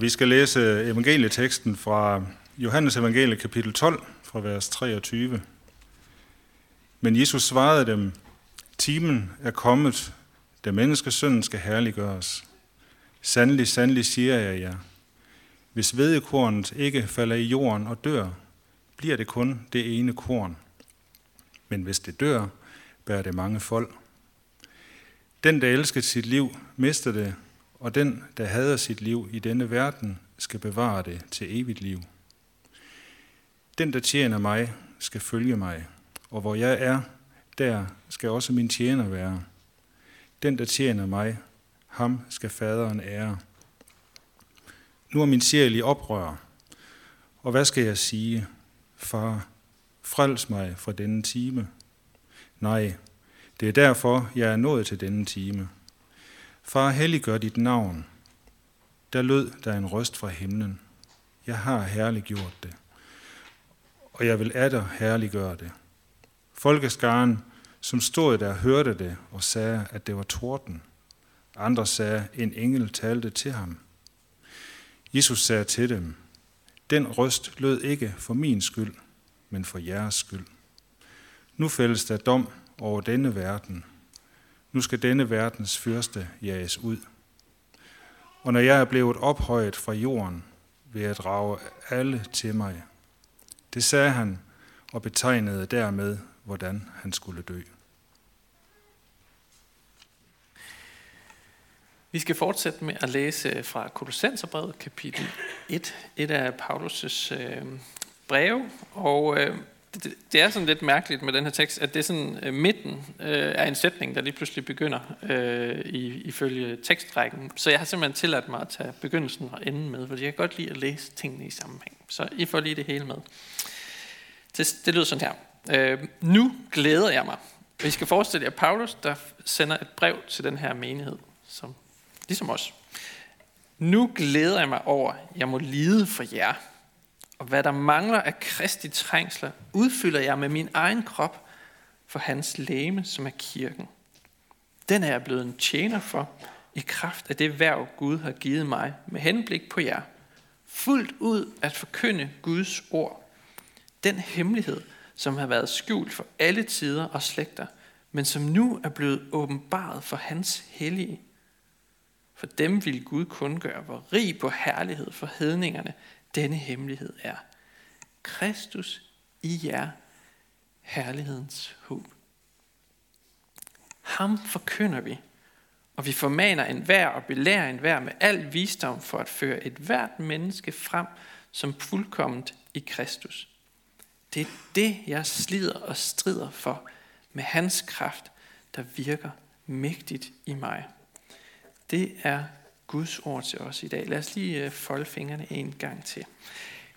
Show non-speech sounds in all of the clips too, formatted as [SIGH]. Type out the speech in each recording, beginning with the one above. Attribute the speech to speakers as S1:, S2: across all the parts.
S1: Vi skal læse øh, evangelieteksten fra Johannes evangelie kapitel 12, fra vers 23. Men Jesus svarede dem, Timen er kommet, da menneskesønnen skal herliggøres. Sandelig, sandelig siger jeg jer. Hvis vedekornet ikke falder i jorden og dør, bliver det kun det ene korn. Men hvis det dør, bærer det mange folk. Den, der elsker sit liv, mister det, og den, der hader sit liv i denne verden, skal bevare det til evigt liv. Den, der tjener mig, skal følge mig, og hvor jeg er, der skal også min tjener være. Den, der tjener mig, ham skal faderen ære. Nu er min sjæl i oprør, og hvad skal jeg sige? Far, frels mig fra denne time. Nej, det er derfor, jeg er nået til denne time. Far, helliggør dit navn. Der lød der en røst fra himlen. Jeg har herliggjort det, og jeg vil atter herliggøre det. Folkeskaren, som stod der, hørte det og sagde, at det var torden. Andre sagde, en engel talte til ham. Jesus sagde til dem, den røst lød ikke for min skyld, men for jeres skyld. Nu fældes der dom over denne verden. Nu skal denne verdens fyrste jages ud. Og når jeg er blevet ophøjet fra jorden, vil jeg drage alle til mig. Det sagde han og betegnede dermed, hvordan han skulle dø.
S2: Vi skal fortsætte med at læse fra Kolossenserbrevet, kapitel 1, et af Paulus' øh, breve. Og øh, det, det er sådan lidt mærkeligt med den her tekst, at det er sådan øh, midten øh, er en sætning, der lige pludselig begynder øh, i, ifølge tekstrækken. Så jeg har simpelthen tilladt mig at tage begyndelsen og enden med, fordi jeg kan godt lide at læse tingene i sammenhæng. Så I får lige det hele med. Det, det lyder sådan her. Øh, nu glæder jeg mig. Vi skal forestille jer Paulus, der sender et brev til den her menighed, som ligesom os. Nu glæder jeg mig over, at jeg må lide for jer. Og hvad der mangler af kristi trængsler, udfylder jeg med min egen krop for hans læme, som er kirken. Den er jeg blevet en tjener for, i kraft af det værv, Gud har givet mig, med henblik på jer. Fuldt ud at forkynde Guds ord. Den hemmelighed, som har været skjult for alle tider og slægter, men som nu er blevet åbenbaret for hans hellige. For dem vil Gud kun gøre, hvor rig på herlighed for hedningerne denne hemmelighed er. Kristus i jer, herlighedens håb. Ham forkynder vi, og vi formaner enhver og belærer enhver med al visdom for at føre et hvert menneske frem som fuldkomment i Kristus. Det er det, jeg slider og strider for med hans kraft, der virker mægtigt i mig. Det er Guds ord til os i dag. Lad os lige øh, folde fingrene en gang til.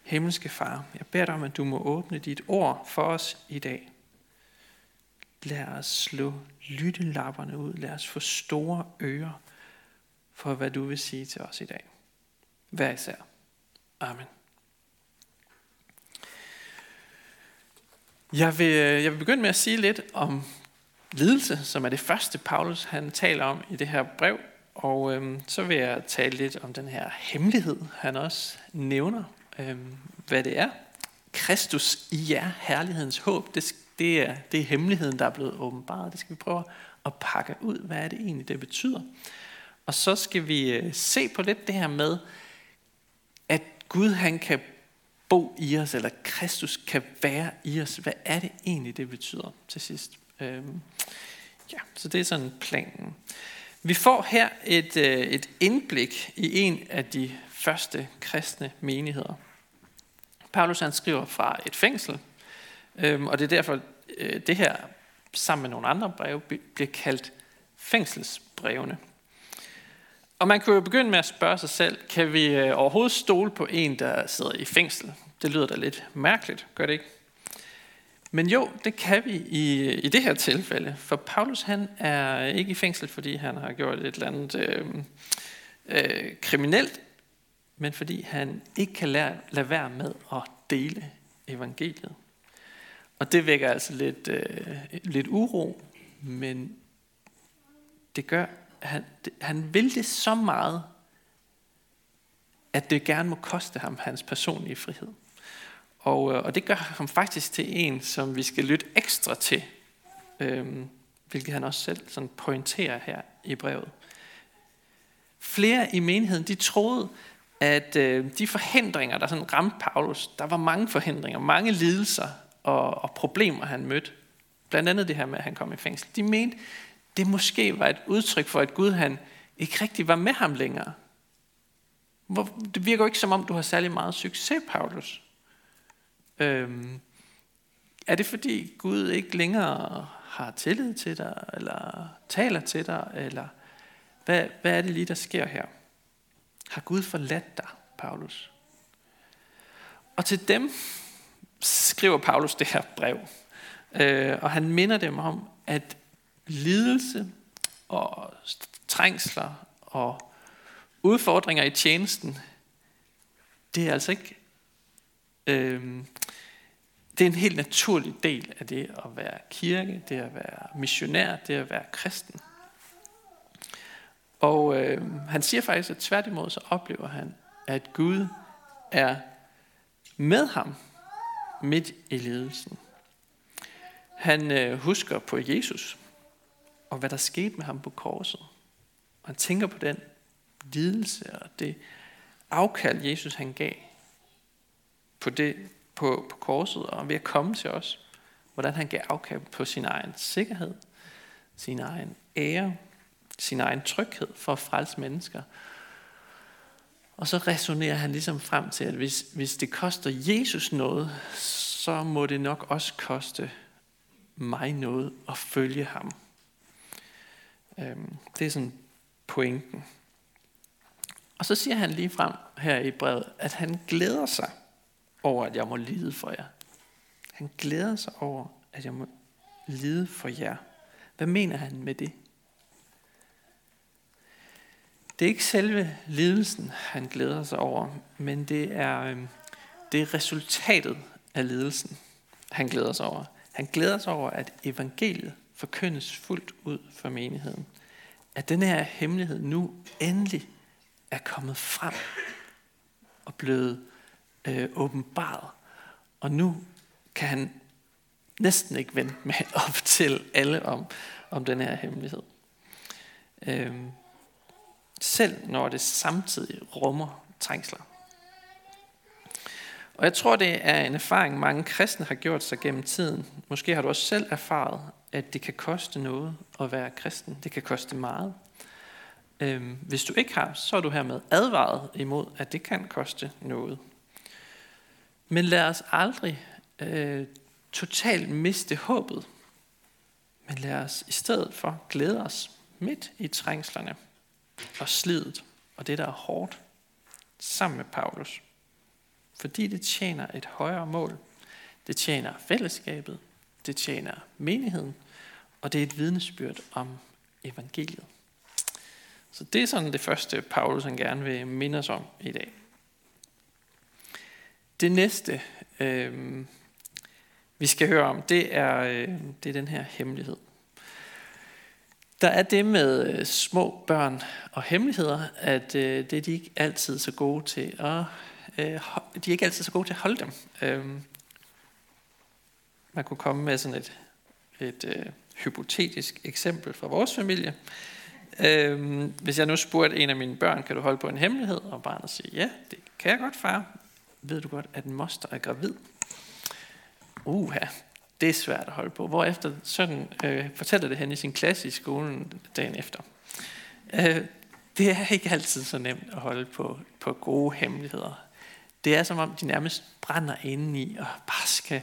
S2: Himmelske Far, jeg beder dig om, at du må åbne dit ord for os i dag. Lad os slå lyttelapperne ud. Lad os få store ører for, hvad du vil sige til os i dag. Hver især. Amen. Jeg vil, øh, jeg vil begynde med at sige lidt om lidelse, som er det første, Paulus han taler om i det her brev, og øhm, så vil jeg tale lidt om den her hemmelighed, han også nævner, øhm, hvad det er. Kristus i jer, herlighedens håb, det, det, er, det er hemmeligheden, der er blevet åbenbaret. Det skal vi prøve at pakke ud, hvad er det egentlig, det betyder. Og så skal vi øh, se på lidt det her med, at Gud han kan bo i os, eller Kristus kan være i os. Hvad er det egentlig, det betyder til sidst? Øhm, ja, så det er sådan planen. Vi får her et, øh, et indblik i en af de første kristne menigheder. Paulus han skriver fra et fængsel, øhm, og det er derfor, øh, det her sammen med nogle andre breve bliver kaldt fængselsbrevene. Og man kan jo begynde med at spørge sig selv, kan vi øh, overhovedet stole på en, der sidder i fængsel? Det lyder da lidt mærkeligt, gør det ikke? Men jo, det kan vi i, i det her tilfælde, for Paulus han er ikke i fængsel, fordi han har gjort et eller andet øh, øh, kriminelt, men fordi han ikke kan lade, lade være med at dele evangeliet. Og det vækker altså lidt, øh, lidt uro, men det gør, han, det, han vil det så meget, at det gerne må koste ham hans personlige frihed. Og, øh, og det gør ham faktisk til en, som vi skal lytte ekstra til, øhm, hvilket han også selv sådan pointerer her i brevet. Flere i menigheden, de troede, at øh, de forhindringer, der sådan ramte Paulus, der var mange forhindringer, mange lidelser og, og problemer, han mødte. Blandt andet det her med, at han kom i fængsel. De mente, det måske var et udtryk for, at Gud han ikke rigtig var med ham længere. Det virker jo ikke som om, du har særlig meget succes, Paulus. Øhm, er det fordi Gud ikke længere har tillid til dig, eller taler til dig, eller hvad, hvad er det lige, der sker her? Har Gud forladt dig, Paulus? Og til dem skriver Paulus det her brev. Øh, og han minder dem om, at lidelse og trængsler og udfordringer i tjenesten, det er altså ikke... Øh, det er en helt naturlig del af det at være kirke, det at være missionær, det at være kristen. Og øh, han siger faktisk, at tværtimod så oplever han, at Gud er med ham midt i ledelsen. Han øh, husker på Jesus, og hvad der skete med ham på korset. Og han tænker på den lidelse og det afkald, Jesus han gav på, det, på, på korset og ved at komme til os. Hvordan han gav afkald på sin egen sikkerhed, sin egen ære, sin egen tryghed for at frelse mennesker. Og så resonerer han ligesom frem til, at hvis, hvis det koster Jesus noget, så må det nok også koste mig noget at følge ham. Øhm, det er sådan pointen. Og så siger han lige frem her i brevet, at han glæder sig over, at jeg må lide for jer. Han glæder sig over, at jeg må lide for jer. Hvad mener han med det? Det er ikke selve lidelsen, han glæder sig over, men det er, øhm, det er resultatet af lidelsen, han glæder sig over. Han glæder sig over, at evangeliet forkyndes fuldt ud for menigheden. At den her hemmelighed nu endelig er kommet frem og blevet øh, åbenbaret. Og nu kan han næsten ikke vente med at fortælle alle om, om den her hemmelighed. Øh, selv når det samtidig rummer trængsler. Og jeg tror, det er en erfaring, mange kristne har gjort sig gennem tiden. Måske har du også selv erfaret, at det kan koste noget at være kristen. Det kan koste meget. Øhm, hvis du ikke har, så er du hermed advaret imod, at det kan koste noget. Men lad os aldrig øh, totalt miste håbet. Men lad os i stedet for glæde os midt i trængslerne og slidet og det, der er hårdt, sammen med Paulus. Fordi det tjener et højere mål. Det tjener fællesskabet, det tjener menigheden, og det er et vidnesbyrd om evangeliet. Så det er sådan det første, Paulus han gerne vil minde os om i dag. Det næste, øh, vi skal høre om, det er, øh, det er den her hemmelighed. Der er det med øh, små børn og hemmeligheder, at øh, det er de ikke altid så gode til at, øh, de er ikke altid så gode til at holde dem. Øh, man kunne komme med sådan et, et øh, hypotetisk eksempel fra vores familie. Øh, hvis jeg nu spurgte en af mine børn, kan du holde på en hemmelighed? Og barnet siger, ja, det kan jeg godt, far. Ved du godt, at en moster er gravid? Uha, det er svært at holde på. Hvorefter sådan øh, fortæller det hen i sin klasse i skolen dagen efter. Øh, det er ikke altid så nemt at holde på, på gode hemmeligheder. Det er som om, de nærmest brænder indeni og bare skal...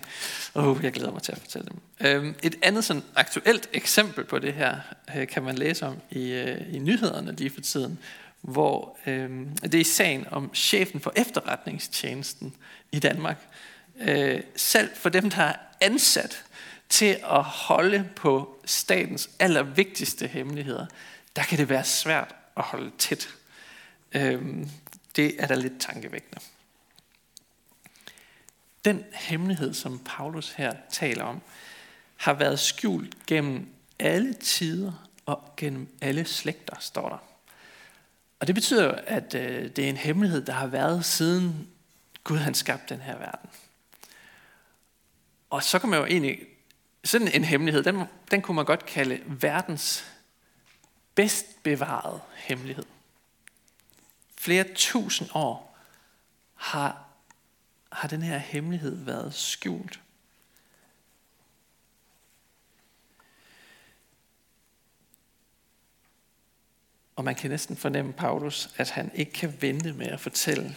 S2: Åh, oh, jeg glæder mig til at fortælle dem. Øh, et andet sådan aktuelt eksempel på det her, øh, kan man læse om i, øh, i nyhederne lige for tiden, hvor øh, det er sagen om chefen for efterretningstjenesten i Danmark. Øh, selv for dem, der er ansat til at holde på statens allervigtigste hemmeligheder, der kan det være svært at holde tæt. Øh, det er da lidt tankevækkende. Den hemmelighed, som Paulus her taler om, har været skjult gennem alle tider og gennem alle slægter, står der. Og det betyder at øh, det er en hemmelighed, der har været siden Gud han skabte den her verden. Og så kan man jo egentlig, sådan en hemmelighed, den, den kunne man godt kalde verdens bedst bevarede hemmelighed. Flere tusind år har, har den her hemmelighed været skjult. Og man kan næsten fornemme Paulus, at han ikke kan vente med at fortælle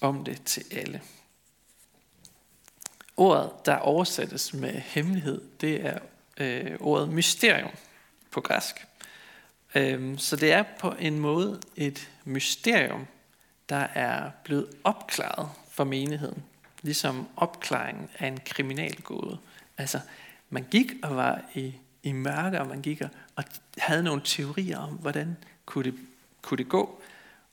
S2: om det til alle. Ordet, der oversættes med hemmelighed, det er øh, ordet mysterium på græsk. Øhm, så det er på en måde et mysterium, der er blevet opklaret for menigheden. Ligesom opklaringen af en kriminalgåde. Altså, man gik og var i, i mørke, og man gik og, og havde nogle teorier om, hvordan kunne det, kunne det gå.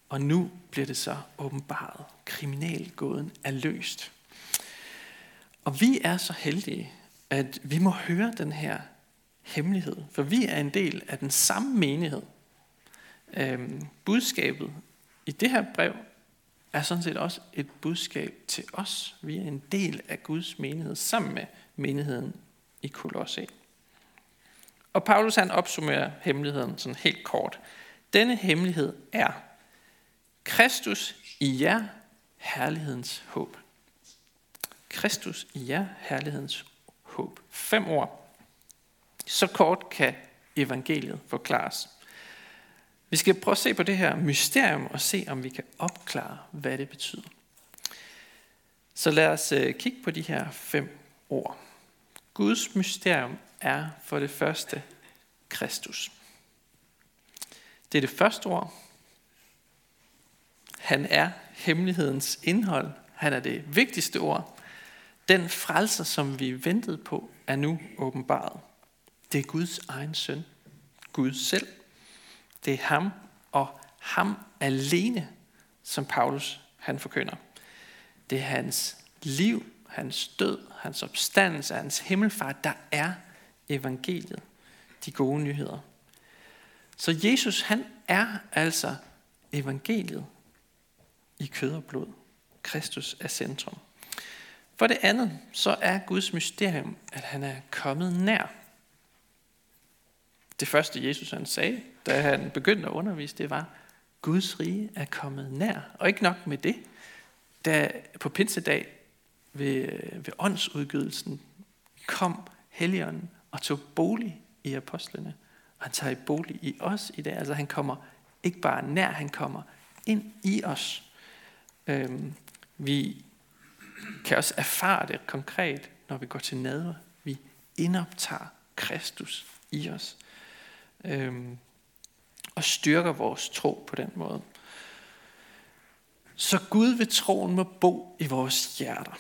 S2: Og nu bliver det så åbenbaret. Kriminalgåden er løst. Og vi er så heldige, at vi må høre den her hemmelighed, for vi er en del af den samme menighed. Øhm, budskabet i det her brev er sådan set også et budskab til os. Vi er en del af Guds menighed sammen med menigheden i Kolosse. Og Paulus han opsummerer hemmeligheden sådan helt kort. Denne hemmelighed er Kristus i jer, herlighedens håb. Kristus i jer, herlighedens håb. Fem ord. Så kort kan evangeliet forklares. Vi skal prøve at se på det her mysterium og se, om vi kan opklare, hvad det betyder. Så lad os øh, kigge på de her fem ord. Guds mysterium er for det første Kristus. Det er det første ord. Han er hemmelighedens indhold. Han er det vigtigste ord. Den frelser, som vi ventede på, er nu åbenbaret. Det er Guds egen søn. Gud selv. Det er ham og ham alene, som Paulus han forkynder. Det er hans liv, hans død, hans opstandelse, hans himmelfart, der er evangeliet, de gode nyheder. Så Jesus han er altså evangeliet i kød og blod. Kristus er centrum. For det andet, så er Guds mysterium, at han er kommet nær. Det første Jesus han sagde, da han begyndte at undervise, det var, Guds rige er kommet nær. Og ikke nok med det, da på pinsedag ved, ved åndsudgydelsen kom Helligånden og tog bolig i apostlene. Og han tager i bolig i os i dag. Altså han kommer ikke bare nær, han kommer ind i os. Øhm, vi kan også erfare det konkret, når vi går til nadver. Vi indoptager Kristus i os. Øhm, og styrker vores tro på den måde. Så Gud ved troen må bo i vores hjerter,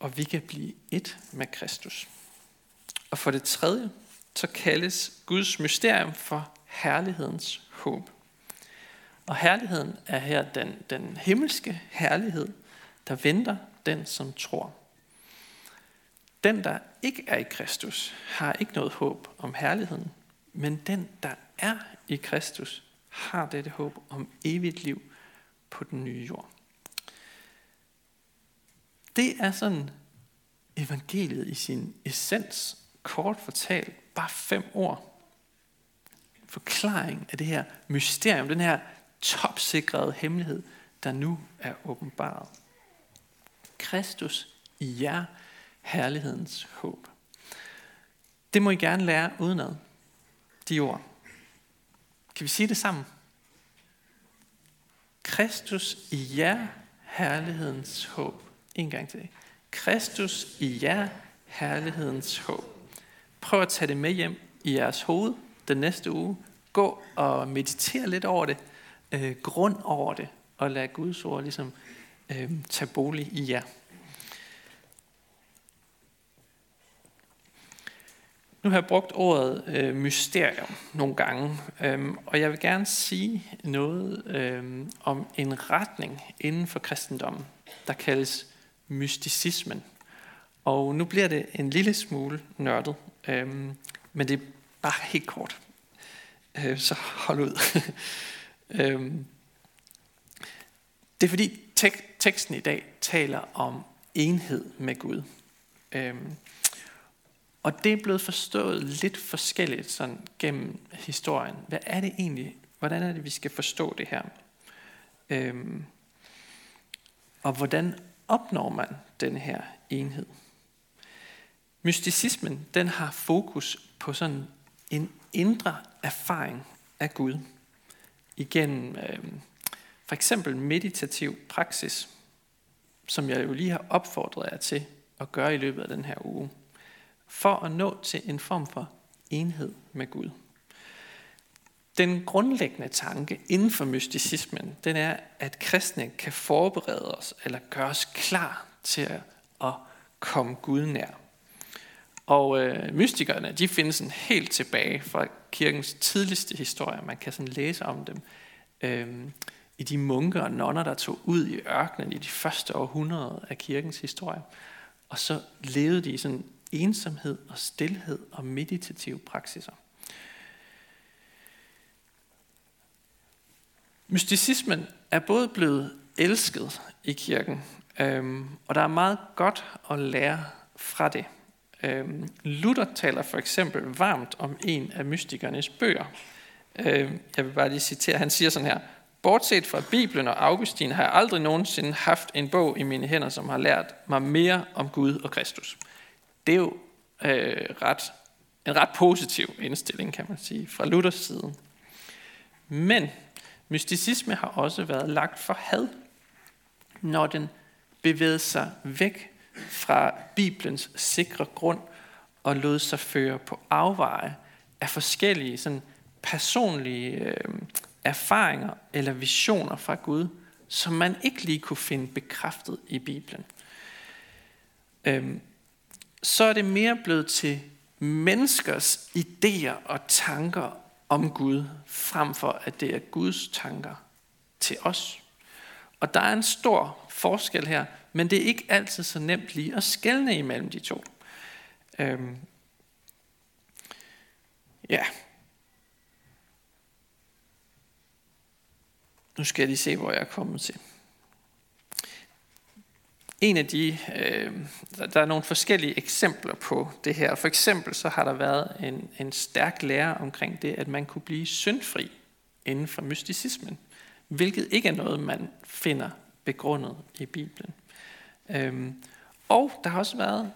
S2: og vi kan blive et med Kristus. Og for det tredje, så kaldes Guds mysterium for herlighedens håb. Og herligheden er her den, den himmelske herlighed, der venter den, som tror. Den, der ikke er i Kristus, har ikke noget håb om herligheden, men den, der er i Kristus, har dette håb om evigt liv på den nye jord. Det er sådan evangeliet i sin essens, kort fortalt, bare fem ord. Forklaring af det her mysterium, den her topsikrede hemmelighed, der nu er åbenbaret. Kristus i jer, herlighedens håb. Det må I gerne lære udenad, de ord. Kan vi sige det sammen? Kristus i jer, herlighedens håb. En gang til. Kristus i jer, herlighedens håb. Prøv at tage det med hjem i jeres hoved den næste uge. Gå og meditere lidt over det. Øh, grund over det. Og lad Guds ord ligesom øh, tage bolig i jer. Nu har jeg brugt ordet øh, mysterium nogle gange, øhm, og jeg vil gerne sige noget øhm, om en retning inden for kristendommen, der kaldes mysticismen. Og nu bliver det en lille smule nørdet, øhm, men det er bare helt kort. Øh, så hold ud. [LAUGHS] øhm, Det er fordi tek- teksten i dag taler om enhed med Gud. Øhm, og det er blevet forstået lidt forskelligt sådan gennem historien. Hvad er det egentlig? Hvordan er det, vi skal forstå det her? Øhm, og hvordan opnår man den her enhed? Mysticismen, den har fokus på sådan en indre erfaring af Gud igennem øh, for eksempel meditativ praksis, som jeg jo lige har opfordret jer til at gøre i løbet af den her uge, for at nå til en form for enhed med Gud. Den grundlæggende tanke inden for mysticismen, den er, at kristne kan forberede os eller gøre os klar til at komme Gud nær. Og øh, mystikerne, de findes sådan helt tilbage fra kirkens tidligste historie. Man kan sådan læse om dem øh, i de munker og nonner, der tog ud i ørkenen i de første århundreder af kirkens historie. Og så levede de i sådan ensomhed og stillhed og meditative praksiser. Mysticismen er både blevet elsket i kirken, øhm, og der er meget godt at lære fra det. Øhm, Luther taler for eksempel varmt om en af mystikernes bøger. Øhm, jeg vil bare lige citere, han siger sådan her, Bortset fra Bibelen og Augustin har jeg aldrig nogensinde haft en bog i mine hænder, som har lært mig mere om Gud og Kristus. Det er jo øh, ret, en ret positiv indstilling, kan man sige, fra Luthers side. Men mysticisme har også været lagt for had, når den bevægede sig væk fra Bibelens sikre grund og lod sig føre på afveje af forskellige sådan, personlige øh, erfaringer eller visioner fra Gud, som man ikke lige kunne finde bekræftet i Bibelen. Øhm, så er det mere blevet til menneskers idéer og tanker om Gud, frem for at det er Guds tanker til os. Og der er en stor forskel her, men det er ikke altid så nemt lige at skelne imellem de to. Øhm, ja. Nu skal jeg lige se, hvor jeg er kommet til. En af de, øh, der er nogle forskellige eksempler på det her. For eksempel så har der været en, en stærk lære omkring det, at man kunne blive syndfri inden for mysticismen, hvilket ikke er noget, man finder begrundet i Bibelen. Øhm, og der har også været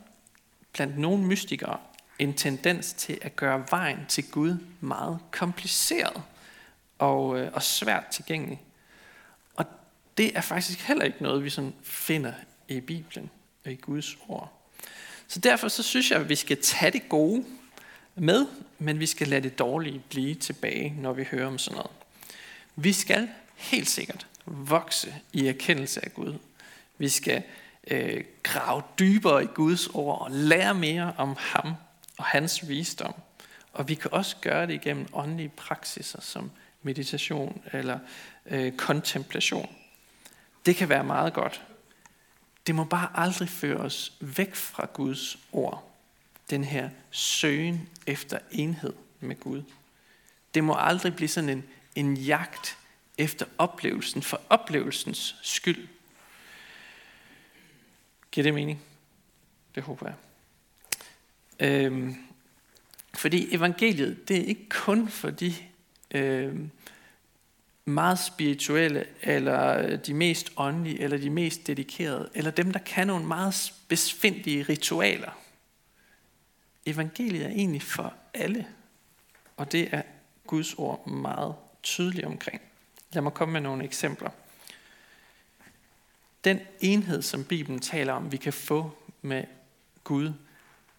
S2: blandt nogle mystikere en tendens til at gøre vejen til Gud meget kompliceret og, øh, og svært tilgængelig. Og det er faktisk heller ikke noget, vi sådan finder i Bibelen og i Guds ord. Så derfor så synes jeg, at vi skal tage det gode med, men vi skal lade det dårlige blive tilbage, når vi hører om sådan noget. Vi skal helt sikkert vokse i erkendelse af Gud. Vi skal øh, grave dybere i Guds ord og lære mere om ham og hans visdom. Og vi kan også gøre det igennem åndelige praksiser som meditation eller øh, kontemplation. Det kan være meget godt. Det må bare aldrig føre os væk fra Guds ord. Den her søgen efter enhed med Gud. Det må aldrig blive sådan en, en jagt efter oplevelsen for oplevelsens skyld. Giver det mening? Det håber jeg. Øhm, fordi evangeliet, det er ikke kun for de øhm, meget spirituelle, eller øh, de mest åndelige, eller de mest dedikerede, eller dem, der kan nogle meget besvindelige ritualer. Evangeliet er egentlig for alle, og det er Guds ord meget tydeligt omkring. Lad mig komme med nogle eksempler. Den enhed, som Bibelen taler om, vi kan få med Gud,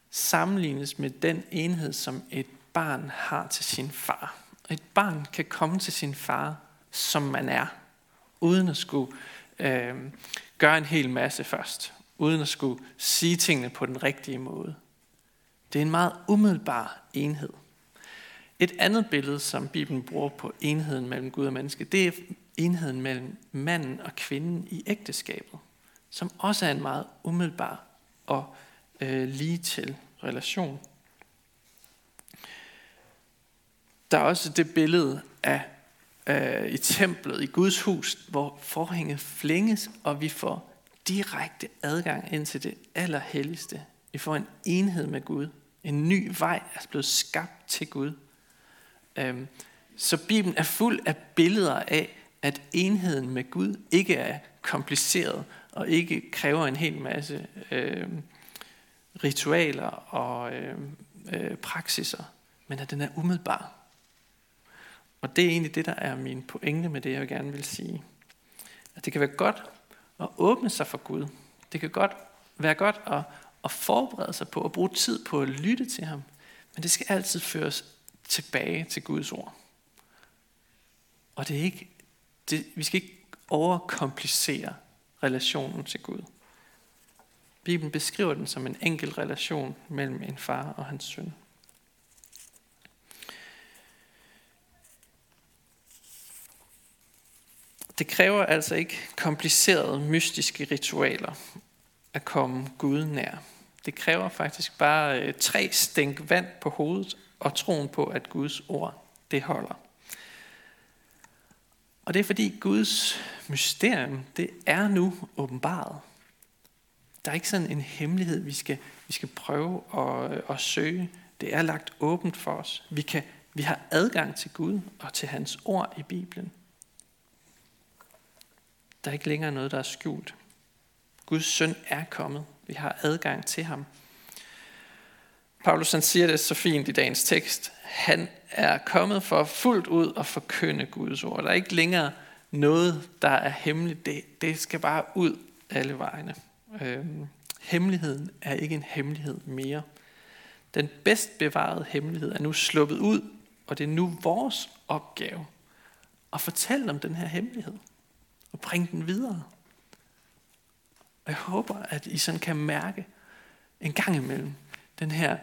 S2: sammenlignes med den enhed, som et barn har til sin far. Et barn kan komme til sin far, som man er, uden at skulle øh, gøre en hel masse først, uden at skulle sige tingene på den rigtige måde. Det er en meget umiddelbar enhed. Et andet billede, som Bibelen bruger på enheden mellem Gud og menneske, det er enheden mellem manden og kvinden i ægteskabet, som også er en meget umiddelbar og øh, lige til relation. Der er også det billede af øh, i templet, i Guds hus, hvor forhænget flænges, og vi får direkte adgang ind til det allerhelligste. Vi får en enhed med Gud. En ny vej er blevet skabt til Gud. Øhm, så Bibelen er fuld af billeder af, at enheden med Gud ikke er kompliceret og ikke kræver en hel masse øh, ritualer og øh, øh, praksiser, men at den er umiddelbar. Og det er egentlig det, der er min pointe med det, jeg gerne vil sige. At det kan være godt at åbne sig for Gud. Det kan godt være godt at, at forberede sig på at bruge tid på at lytte til ham. Men det skal altid føres tilbage til Guds ord. Og det er ikke, det, vi skal ikke overkomplicere relationen til Gud. Bibelen beskriver den som en enkel relation mellem en far og hans søn. Det kræver altså ikke komplicerede, mystiske ritualer at komme Gud nær. Det kræver faktisk bare øh, tre stænk vand på hovedet og troen på, at Guds ord det holder. Og det er fordi Guds mysterium, det er nu åbenbaret. Der er ikke sådan en hemmelighed, vi skal, vi skal prøve at, at søge. Det er lagt åbent for os. Vi, kan, vi har adgang til Gud og til hans ord i Bibelen. Der er ikke længere noget, der er skjult. Guds søn er kommet. Vi har adgang til ham. Paulus han siger det så fint i dagens tekst. Han er kommet for fuldt ud at forkynde Guds ord. Der er ikke længere noget, der er hemmeligt. Det, det skal bare ud alle vejene. Øhm, hemmeligheden er ikke en hemmelighed mere. Den bedst bevarede hemmelighed er nu sluppet ud, og det er nu vores opgave at fortælle om den her hemmelighed og bringe den videre. Og jeg håber, at I sådan kan mærke en gang imellem den her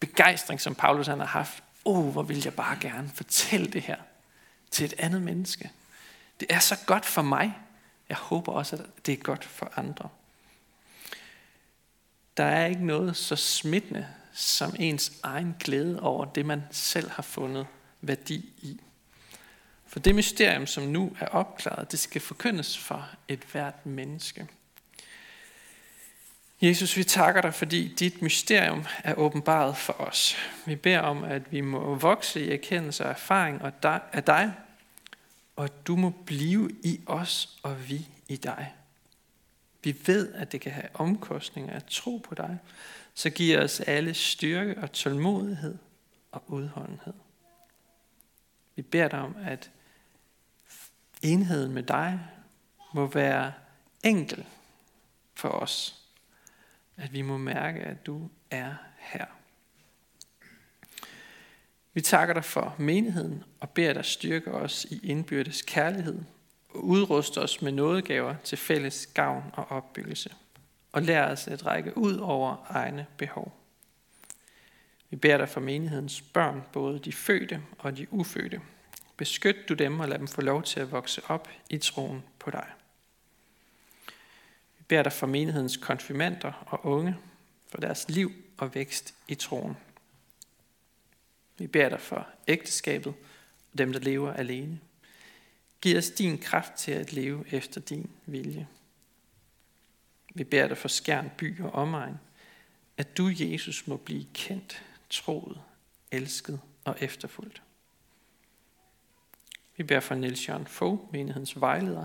S2: begejstring, som Paulus han har haft. Åh, oh, hvor vil jeg bare gerne fortælle det her til et andet menneske. Det er så godt for mig. Jeg håber også, at det er godt for andre. Der er ikke noget så smittende som ens egen glæde over det, man selv har fundet værdi i. For det mysterium, som nu er opklaret, det skal forkyndes for et hvert menneske. Jesus, vi takker dig, fordi dit mysterium er åbenbaret for os. Vi beder om, at vi må vokse i erkendelse og erfaring af dig, og at du må blive i os og vi i dig. Vi ved, at det kan have omkostninger at tro på dig, så giv os alle styrke og tålmodighed og udholdenhed. Vi beder dig om, at enheden med dig må være enkel for os. At vi må mærke, at du er her. Vi takker dig for menigheden og beder dig styrke os i indbyrdes kærlighed og udruste os med nådegaver til fælles gavn og opbyggelse og lær os at række ud over egne behov. Vi beder dig for menighedens børn, både de fødte og de ufødte, Beskyt du dem og lad dem få lov til at vokse op i troen på dig. Vi beder dig for menighedens konfirmander og unge, for deres liv og vækst i troen. Vi beder dig for ægteskabet og dem, der lever alene. Giv os din kraft til at leve efter din vilje. Vi beder dig for skærn by og omegn, at du, Jesus, må blive kendt, troet, elsket og efterfulgt. Vi beder for Niels Jørgen Fogh, menighedens vejleder,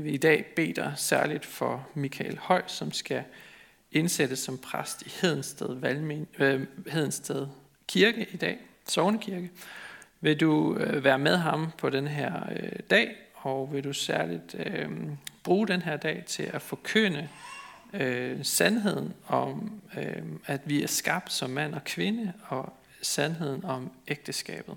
S2: Vi vil i dag bede dig særligt for Michael Høj, som skal indsættes som præst i Hedensted, Valmin, øh, Hedensted Kirke i dag, Sognekirke. Vil du øh, være med ham på den her øh, dag, og vil du særligt øh, bruge den her dag til at forkynde øh, sandheden om, øh, at vi er skabt som mand og kvinde, og sandheden om ægteskabet.